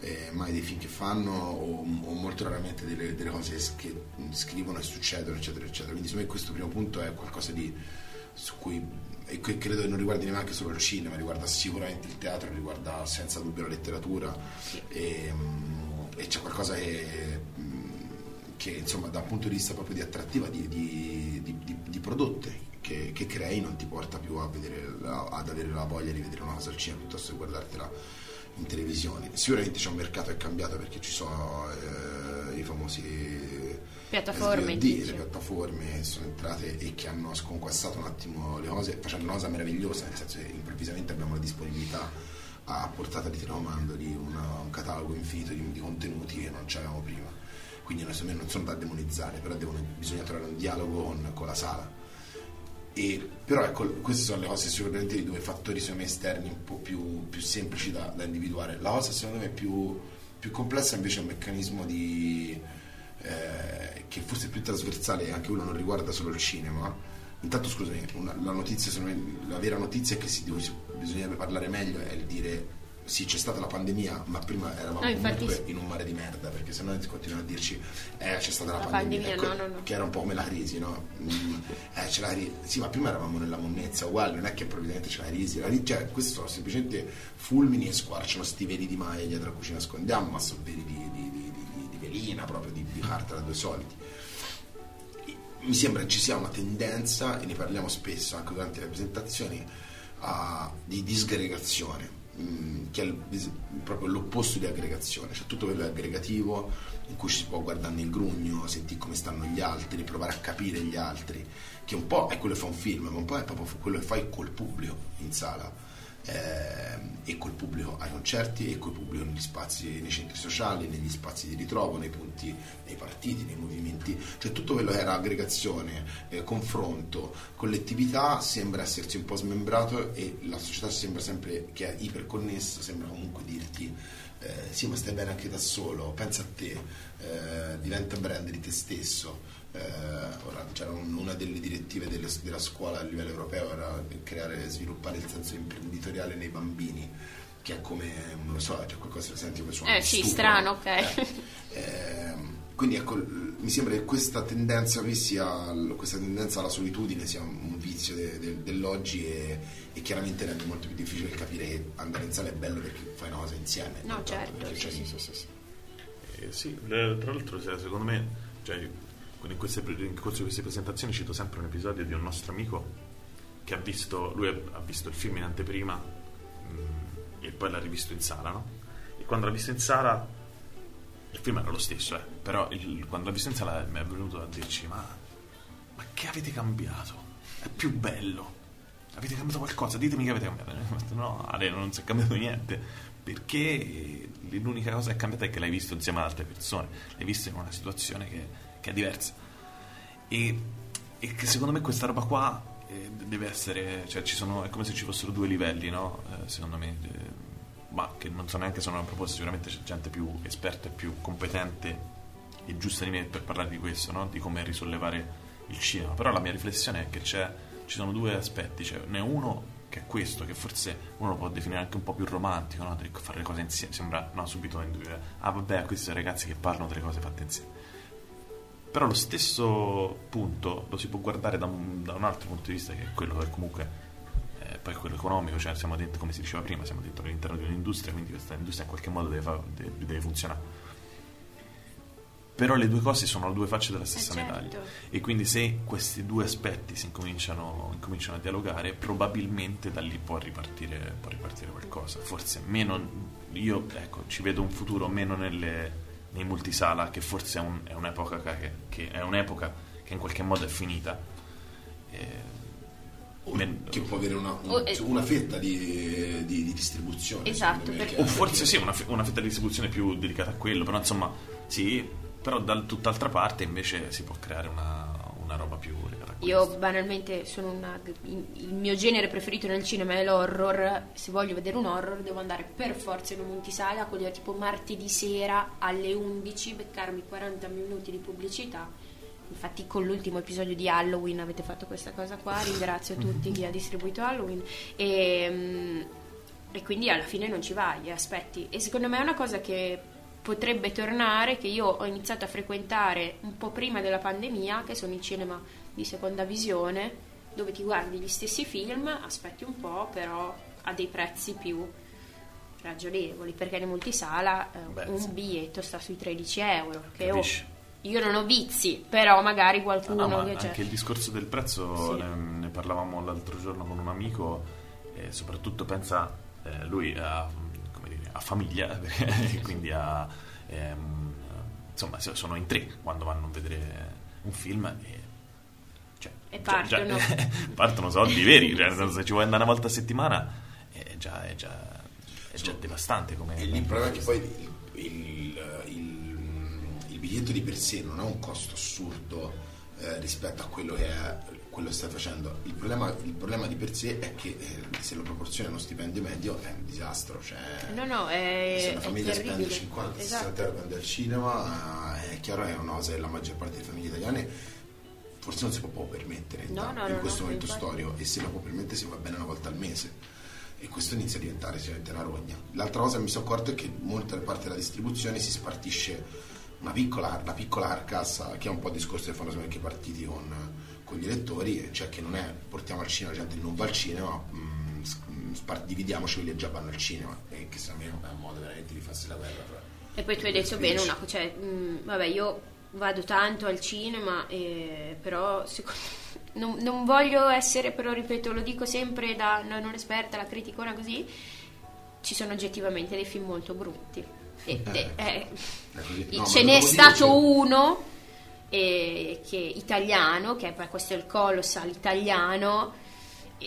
eh, mai dei film che fanno o, o molto raramente delle, delle cose che scrivono e succedono, eccetera, eccetera. Quindi secondo me questo primo punto è qualcosa di, su cui e che credo che non riguardi neanche solo il cinema, riguarda sicuramente il teatro, riguarda senza dubbio la letteratura e, mm, e c'è qualcosa che, mm, che insomma da un punto di vista proprio di attrattiva di, di, di- di- prodotti che, che crei non ti porta più a vedere la- ad avere la voglia di vedere una cosa al cinema piuttosto che guardartela in televisione. Sicuramente c'è un mercato che è cambiato perché ci sono eh, i famosi Piattaforme, SVOD, le piattaforme sono entrate e che hanno sconquassato un attimo le cose facendo una cosa meravigliosa, nel senso che improvvisamente abbiamo la disponibilità a portata di telecomando di una- un catalogo infinito di, di contenuti che non c'avevamo prima. Quindi non sono- da demonizzare, però devono- bisogna trovare un dialogo con, con la sala. E, però ecco, queste sono le cose sicuramente i due fattori me esterni un po' più, più semplici da, da individuare. La cosa secondo me più, più complessa invece è un meccanismo di, eh, che forse è più trasversale anche quello non riguarda solo il cinema. Intanto scusami, una- la, notizia, me, la vera notizia è che si, bisognerebbe parlare meglio è il dire sì c'è stata la pandemia ma prima eravamo No, comunque in un mare di merda perché sennò continuano a dirci eh c'è stata la, La pandemia, pandemia, Ecco, no, no, che era un po' come la crisi no? Mm, eh, c'è la crisi sì ma prima eravamo nella monnezza uguale non è che probabilmente c'è la crisi, la crisi cioè, questi sono semplicemente fulmini e squarciano sti veli di maglia dietro a cui ci nascondiamo ma sono veli di, di- di- di- di velina proprio di, di carta da due soldi mi sembra ci sia una tendenza, e ne parliamo spesso anche durante le presentazioni, a- di disgregazione. mh, che è proprio l'opposto di aggregazione, cioè tutto quello aggregativo in cui si può guardare nel grugno, sentire come stanno gli altri, provare a capire gli altri, che un po' è quello che fa un film, ma un po' è proprio quello che fai col pubblico in sala. Ehm, e col pubblico ai concerti e col pubblico negli spazi, nei centri sociali, negli spazi di ritrovo, nei punti, nei partiti, nei movimenti, cioè tutto quello che era aggregazione, eh, confronto, collettività sembra essersi un po' smembrato e la società sembra sempre che è iperconnessa, sembra comunque dirti eh, sì ma stai bene anche da solo, pensa a te, eh, diventa brand di te stesso. Eh, ora, c'era un- una delle direttive delle- della scuola a livello europeo era creare e sviluppare il senso imprenditoriale nei bambini che è come, non lo so, c'è qualcosa che senti come suona Eh, sì, stupro. strano, ok. Eh, ehm, quindi ecco, mi sembra che questa tendenza qui sia, questa tendenza alla solitudine sia un vizio de- de- dell'oggi e, e chiaramente rende molto più difficile capire che andare in sala è bello perché fai una cosa insieme. No, certo, sì, sì, sì, sì, sì. Eh, sì, tra l'altro se- secondo me, cioè, in, queste, in corso di queste presentazioni cito sempre un episodio di un nostro amico che ha visto, lui ha visto il film in anteprima mm, e poi l'ha rivisto in sala, no? E quando l'ha visto in sala, il film era lo stesso, eh, però il- quando l'ha visto in sala mi è venuto a dirci ma, ma che avete cambiato? È più bello. Avete cambiato qualcosa? Ditemi che avete cambiato. No, Ale, non si è cambiato niente. Perché l'unica cosa che è cambiata è che l'hai visto insieme ad altre persone. L'hai visto in una situazione che, che è diversa. E, e che secondo me questa roba qua eh, deve essere. Cioè, ci sono, è come se ci fossero due livelli, no? Eh, secondo me. eh, ma che non so neanche se sono una proposta. Sicuramente c'è gente più esperta e più competente e giusta di me per parlare di questo, no? Di come risollevare il cinema. Però la mia riflessione è che ci sono due aspetti, cioè ne è uno che è questo, che forse uno lo può definire anche un po' più romantico, no? Fare le cose insieme, sembra no, subito intuire, ah vabbè, questi sono ragazzi che parlano delle cose fatte insieme. Però lo stesso punto lo si può guardare da un, da un altro punto di vista, che è quello che comunque eh, poi quello economico, cioè siamo dentro, come si diceva prima, siamo dentro all'interno di un'industria, quindi questa industria in qualche modo deve, fa- deve- deve funzionare. Però le due cose sono le due facce della stessa Eh, certo. medaglia. E quindi se questi due aspetti si incominciano, incominciano a dialogare, probabilmente da lì può ripartire, può ripartire qualcosa. Forse meno, io ecco, ci vedo un futuro meno nelle, nei multisala, che forse è, un- è un'epoca che, che è un'epoca che in qualche modo è finita. Eh, che può avere una, un- eh, una fetta di, di- di distribuzione. Esatto, me, perché- O forse sì, una, una fetta di distribuzione più dedicata a quello, però insomma, sì, però da tutt'altra parte invece si può creare una, una roba più. Io banalmente sono una. Il mio genere preferito nel cinema è l'horror. Se voglio vedere un horror, devo andare per forza in un multisala, quello tipo martedì sera alle 11, beccarmi 40 minuti di pubblicità. Infatti, con l'ultimo episodio di Halloween avete fatto questa cosa qua. Ringrazio tutti chi ha distribuito Halloween. E, mm, e quindi alla fine non ci vai, aspetti. E secondo me è una cosa che potrebbe tornare, che io ho iniziato a frequentare un po' prima della pandemia, che sono i cinema di seconda visione, dove ti guardi gli stessi film, aspetti un po', però a dei prezzi più ragionevoli, perché nei multisala eh, Beh, un sì. biglietto sta sui 13 euro, che oh, io non ho vizi, però magari Ah, qualcuno no, ma che c'è. anche il discorso del prezzo Sì. ne, ne parlavamo l'altro giorno con un amico e soprattutto pensa eh, lui a, come dire, a famiglia perché- quindi a ehm, insomma so- sono in tre quando vanno a vedere un film e cioè, E già- già- partono. partono soldi veri cioè, se ci vuoi andare una volta a settimana è già, è già, è già devastante come E il problema è che poi il, il- il- il biglietto di per sé non ha un costo assurdo eh, rispetto a quello che, è, quello che stai facendo. Il problema, il problema di per sé è che eh, se lo proporzioni a uno stipendio medio è un disastro. Cioè, No, no, è, se una è famiglia spende terribile. 50-60 Esatto. euro per andare al cinema, eh, è chiaro che è una cosa che la maggior parte delle famiglie italiane forse non si può, permettere No, no, in no, questo momento storico e se la può permettere si va bene una volta al mese. E questo inizia a diventare sicuramente una rogna. L'altra cosa che mi sono accorto è che molte parte della distribuzione si spartisce una piccola, una piccola carcassa che è un po' il discorso che fanno sempre anche i partiti con, con gli elettori cioè che non è portiamo al cinema la gente non va al cinema mh, mh, spar- dividiamoci quelli che già vanno al cinema e che secondo me è un modo veramente di farsi la guerra fra- E poi tu hai detto bene una cosa, cioè, mh, vabbè, io vado tanto al cinema, e, però secondo- non, non voglio essere, però ripeto, lo dico sempre da no- non esperta, la criticona così, ci sono oggettivamente dei film molto brutti. E- eh, È così. No, ce n'è stato dirci- uno eh, che italiano, che è questo è il Colossal italiano.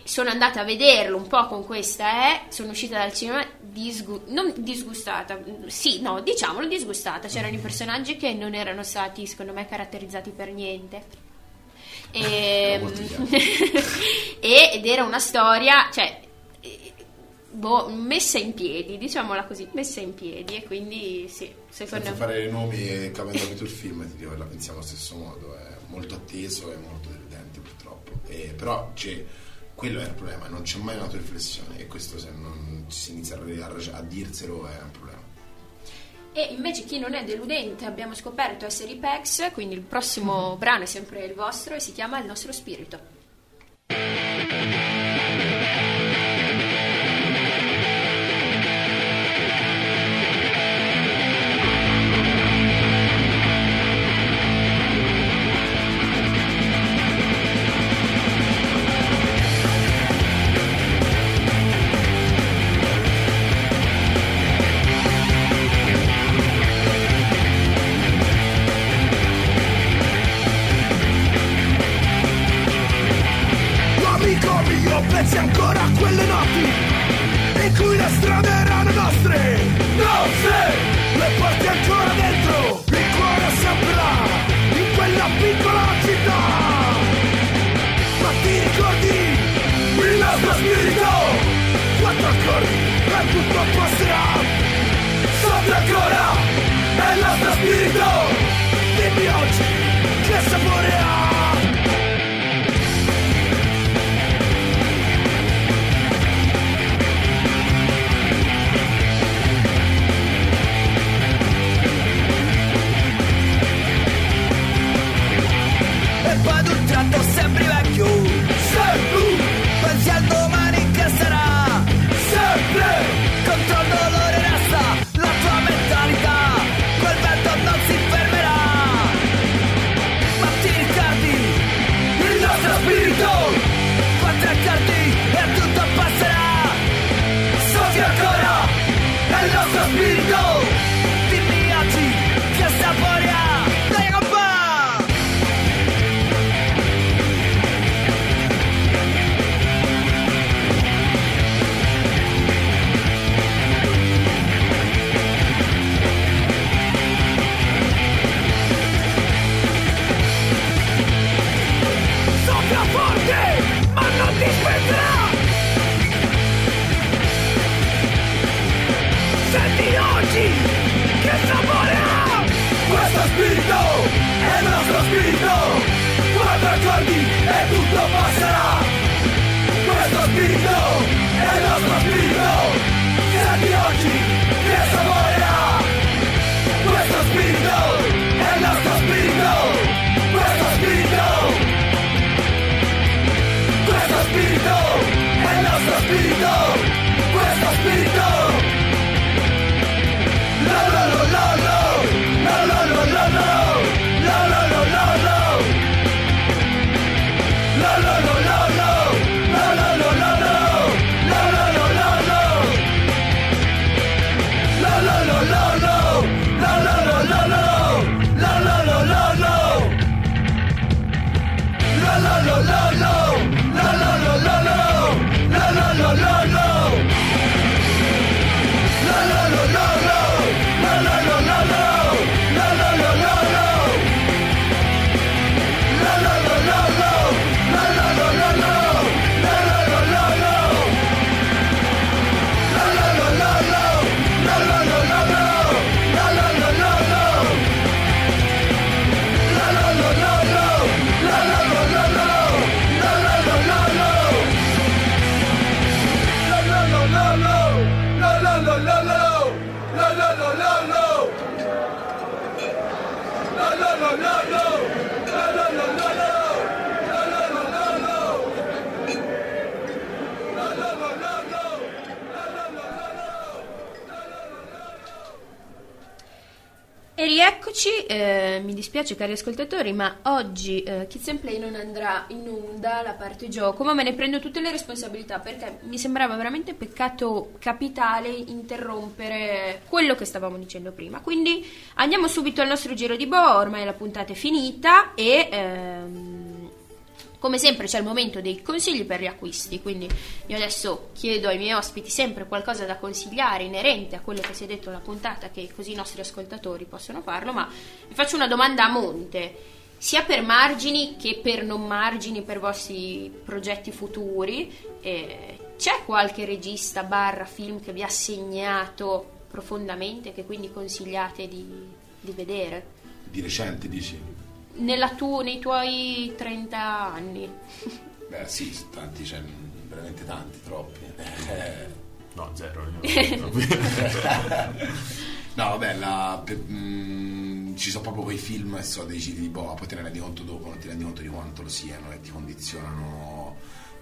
Sono andata a vederlo un po' con questa, eh, sono uscita dal cinema disgu- non disgustata, sì, no, diciamolo disgustata. C'erano i personaggi che non erano stati, secondo me, caratterizzati per niente. E, chiaro. e- ed era una storia, cioè, eh, boh, messa in piedi, diciamola così, messa in piedi. E quindi sì, secondo Senza me. fare i nomi e capendo tutto il film, ti dico la pensiamo allo stesso modo. È molto atteso e molto deludente, purtroppo. E, però c'è, quello è il problema, non c'è mai un'autoriflessione. E questo, se non si inizia a, a dirselo, è un problema. E invece chi non è deludente abbiamo scoperto essere i Pex, quindi il prossimo brano è sempre il vostro e si chiama Il nostro spirito. Dispiace cari ascoltatori, ma oggi eh, Kids and Play non andrà in onda la parte gioco, ma me ne prendo tutte le responsabilità perché mi sembrava veramente peccato capitale interrompere quello che stavamo dicendo prima. Quindi andiamo subito al nostro giro di boa, ormai la puntata è finita e... ehm, come sempre c'è il momento dei consigli per riacquisti, quindi io adesso chiedo ai miei ospiti sempre qualcosa da consigliare inerente a quello che si è detto alla puntata, che così i nostri ascoltatori possono farlo, ma vi faccio una domanda a monte, sia per margini che per non margini per vostri progetti futuri. Eh, c'è qualche regista barra film che vi ha segnato profondamente, che quindi consigliate di, di vedere? Di recente dici? Nella tu- nei tuoi 30 anni. Beh sì, tanti, cioè, veramente tanti, troppi. Eh, No, zero. No, vabbè, la- per- mm, ci sono proprio quei film e so dei giri di boa, poi te ne rendi conto dopo, non ti rendi conto di quanto lo siano e ti condizionano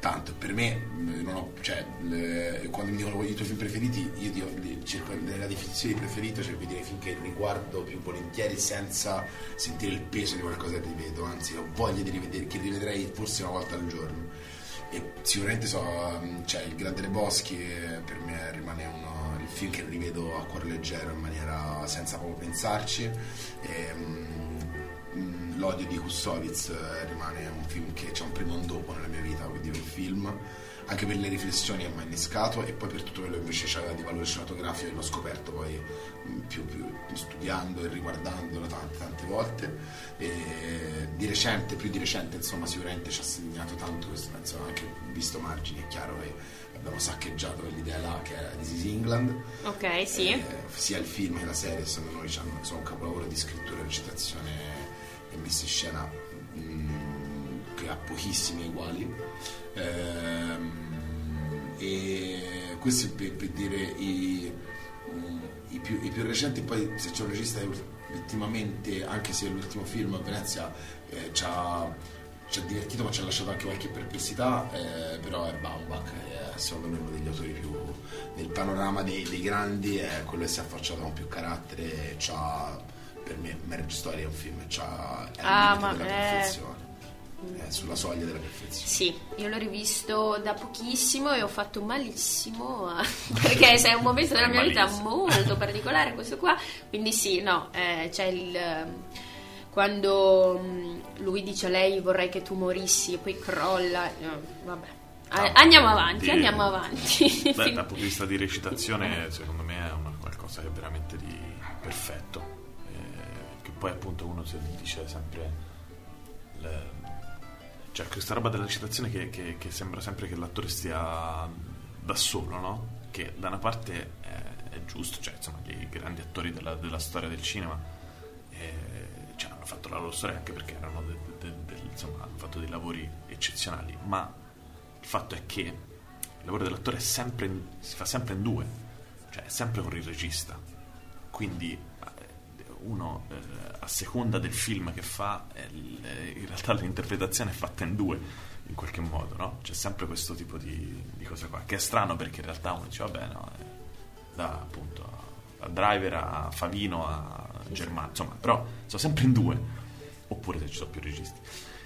tanto. Per me, non ho- cioè, le- quando mi dicono i tuoi film preferiti, io dico- li- cerco nella definizione di preferito cerco di dire film che riguardo più volentieri senza sentire il peso di qualcosa che rivedo, anzi ho voglia di rivedere, che rivedrei forse una volta al giorno. E sicuramente so, mm, cioè, Il Grande Leboschi eh, per me rimane uno, il film che rivedo a cuore leggero in maniera senza proprio pensarci. E, mm, L'odio di Kussovitz eh, rimane un film che c'è un prima e un dopo nella mia vita, quindi un film. Anche per le riflessioni che mi ha innescato e poi per tutto quello che invece c'era di valore cinematografico e l'ho scoperto poi mm, più, più studiando e riguardandolo tante tante volte. E di recente, più di recente insomma sicuramente ci ha segnato tanto questo penso anche visto margini è chiaro che abbiamo saccheggiato quell'idea là che era This is England. Ok, sì. eh, sia il film che la serie secondo noi sono un capolavoro di scrittura, recitazione e messa in scena mm, che ha pochissimi uguali. Ehm, e questo per, per dire i, mm, i più, i più recenti poi se c'è un regista che ultimamente anche se l'ultimo film a Venezia eh, ci ha ci ha divertito ma ci ha lasciato anche qualche perplessità eh, però è Baumbach è secondo me uno degli autori più nel panorama dei, dei grandi è quello che si è affacciato con più carattere c'ha per me Marriage Story è un film c'ha, è al Ah, ma- della eh. perfezione è sulla soglia della perfezione Sì, io l'ho rivisto da pochissimo e ho fatto malissimo a- perché è un momento della mia vita molto particolare questo qua, quindi sì, no, eh, c'è il quando mm, lui dice a lei vorrei che tu morissi e poi crolla, eh, vabbè. Eh, Ah, andiamo avanti, di- andiamo avanti. Beh, dal punto di vista di recitazione, secondo me è una qualcosa che è veramente di perfetto. Poi appunto uno si dice sempre. le- cioè, questa roba della recitazione che, che- che sembra sempre che l'attore stia da solo, no? Che da una parte è, è giusto, cioè, insomma, i grandi attori della, della storia del cinema eh, cioè, hanno fatto la loro storia anche perché erano de- de- del- insomma, hanno fatto dei lavori eccezionali, ma il fatto è che il lavoro dell'attore in- si fa sempre in due, cioè è sempre con il regista. Quindi uno eh, a seconda del film che fa, eh, in realtà l'interpretazione è fatta in due in qualche modo, no? C'è sempre questo tipo di, di cosa qua, che è strano perché in realtà uno dice vabbè no, eh, da appunto a Driver a Favino a Germano, insomma, però sono sempre in due, oppure se ci sono più registi.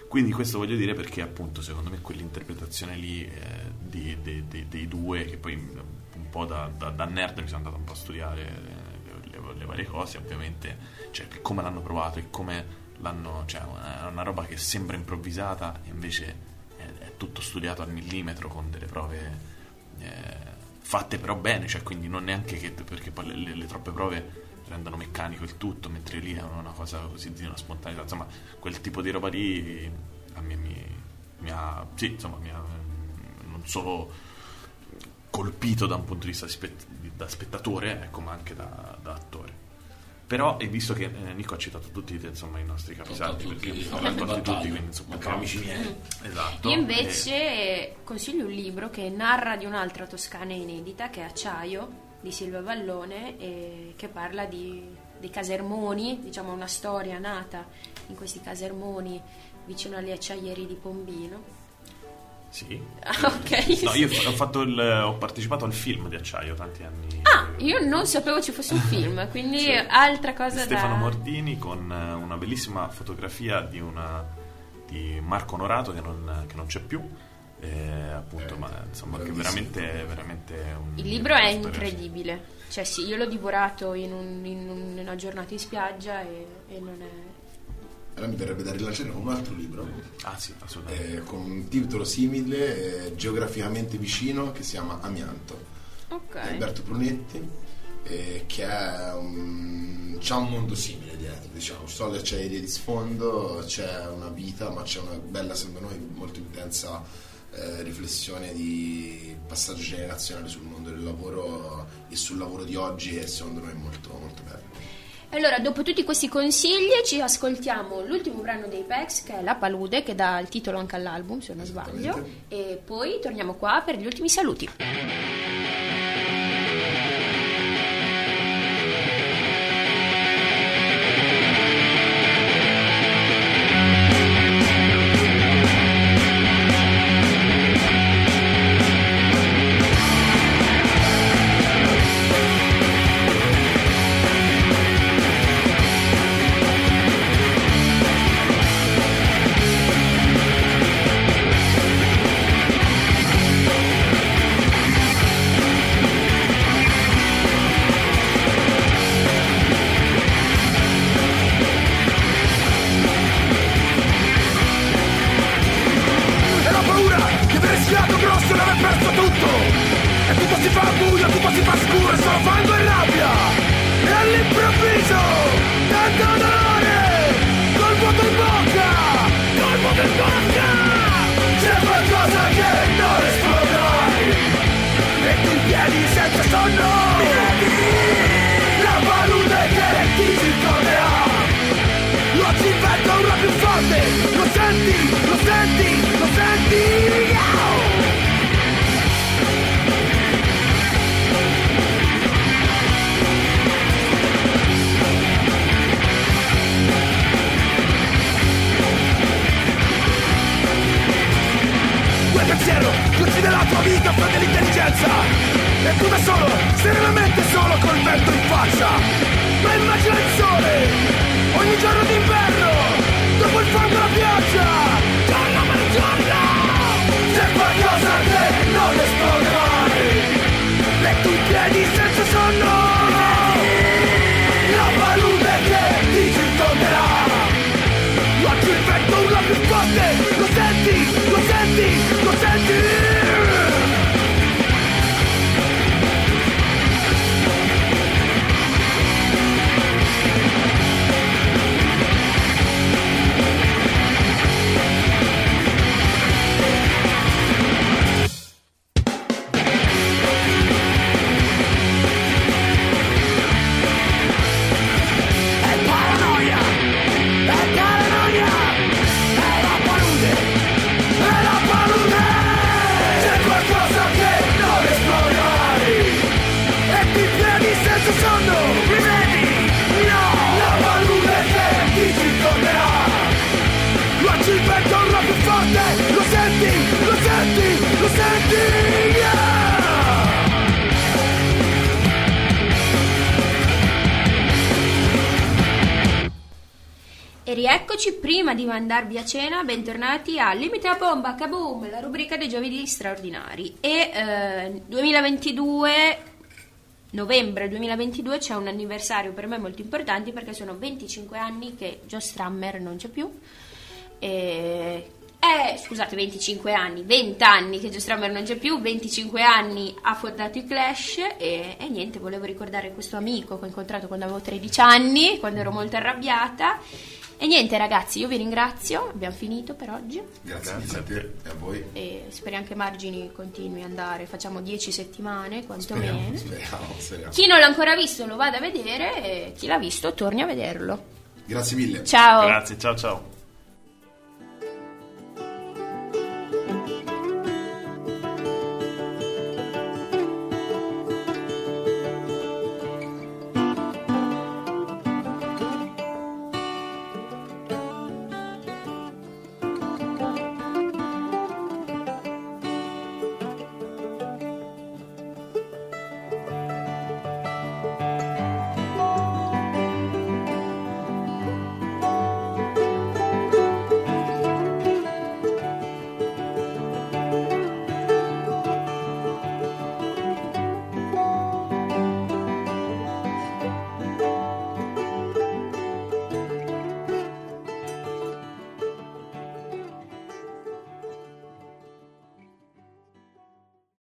Quindi questo voglio dire perché appunto secondo me quell'interpretazione lì eh, di- di- di- dei due, che poi un po' da, da- da nerd mi sono andato un po' a studiare eh, le, varie cose, ovviamente, cioè come l'hanno provato e come l'hanno, cioè è una roba che sembra improvvisata e invece è, è tutto studiato al millimetro con delle prove eh, fatte però bene, cioè quindi non neanche che perché poi le, le- le troppe prove rendono meccanico il tutto, mentre lì è una cosa così di una spontaneità, insomma, quel tipo di roba lì a me mi, mi ha, sì, insomma, mi ha non solo colpito da un punto di vista spe- da spettatore, ecco, ma anche da, da attore. Però, e visto che eh, Nico ha citato tutti insomma, i nostri capisaldi, perché letto contati tutti, quindi insomma, amici miei. Esatto. Io e- invece consiglio un libro che narra di un'altra toscana inedita che è Acciaio di Silvia Vallone e che parla di, dei casermoni, diciamo una storia nata in questi casermoni vicino agli acciaieri di Pombino. Sì. Ah, ok. No, io ho, fatto il- ho partecipato al film di Acciaio tanti anni. Ah, io non sapevo ci fosse un film, quindi Sì. altra cosa Stefano da... Mordini con eh, una bellissima fotografia di, una, di Marco Onorato che non, che non c'è più. eh, appunto, Eh, ma insomma, che veramente, veramente un Il libro è incredibile. Cioè sì, io l'ho divorato in, un- in un- in una giornata in spiaggia e, e non è... Allora mi verrebbe da rilanciare un altro libro Ah, sì, assolutamente. eh, con un titolo simile, eh, geograficamente vicino, che si chiama Amianto. Ok. di Alberto Brunetti, eh, che è un, c'ha un mondo simile dietro, diciamo. Solo c'è idee di sfondo, c'è una vita, ma c'è una bella, secondo noi, molto intensa eh, riflessione di passaggio generazionale sul mondo del lavoro e sul lavoro di oggi e secondo noi è molto, molto bello. Allora, dopo tutti questi consigli, ci ascoltiamo l'ultimo brano dei Pex, che è La Palude, che dà il titolo anche all'album, se non sbaglio. E poi torniamo qua per gli ultimi saluti. Tua vita fa dell'intelligenza. E tu da solo, serenamente solo col vento in faccia. Ma immagina il sole, ogni giorno d'inverno. Dopo il fango la pioggia, giorno per giorno. C'è qualcosa che non esplode mai. Tu in piedi senza sonno. La palude che ti circonderà. Oggi il vento urla più forte prima di mandarvi a cena, bentornati a Limite a Bomba, Kaboom, la rubrica dei giovedì straordinari. E eh, 2022, novembre 2022, c'è un anniversario per me molto importante perché sono 25 anni che Joe Strammer non c'è più. E... Eh, scusate, 25 anni, 20 anni che Joe Strummer non c'è più, 25 anni ha fondato i Clash e, e niente, volevo ricordare questo amico che ho incontrato quando avevo 13 anni, quando ero molto arrabbiata. E niente ragazzi, io vi ringrazio, abbiamo finito per oggi Grazie, Grazie a te e a voi. e speriamo che Margini continui ad andare, facciamo 10 settimane Speriamo, quantomeno. speriamo, speriamo. Chi non l'ha ancora visto lo vada a vedere e chi l'ha visto torni a vederlo. Grazie mille. Ciao! Grazie, ciao ciao.